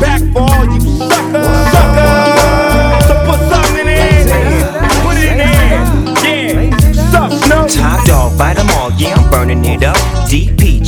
Back for all you suckers. Suckers. So put something in there. Put it in. Yeah. Suck, Snoop. Top dog, bite them all, yeah, I'm burning it up.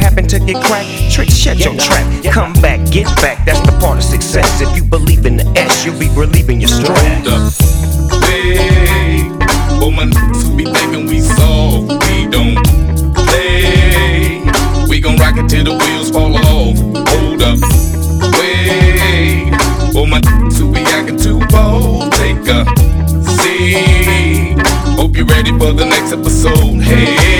happen to get cracked, trick, shut your trap. Come back, get back, that's the part of success. If you believe in the S, you'll be relieving your stress. Hold up. Hey, for my who be thinking we soft, we don't play. We gon' rock it till the wheels fall off. Hold up. Wait, for my who be acting too bold, take a seat. Hope you're ready for the next episode. Hey.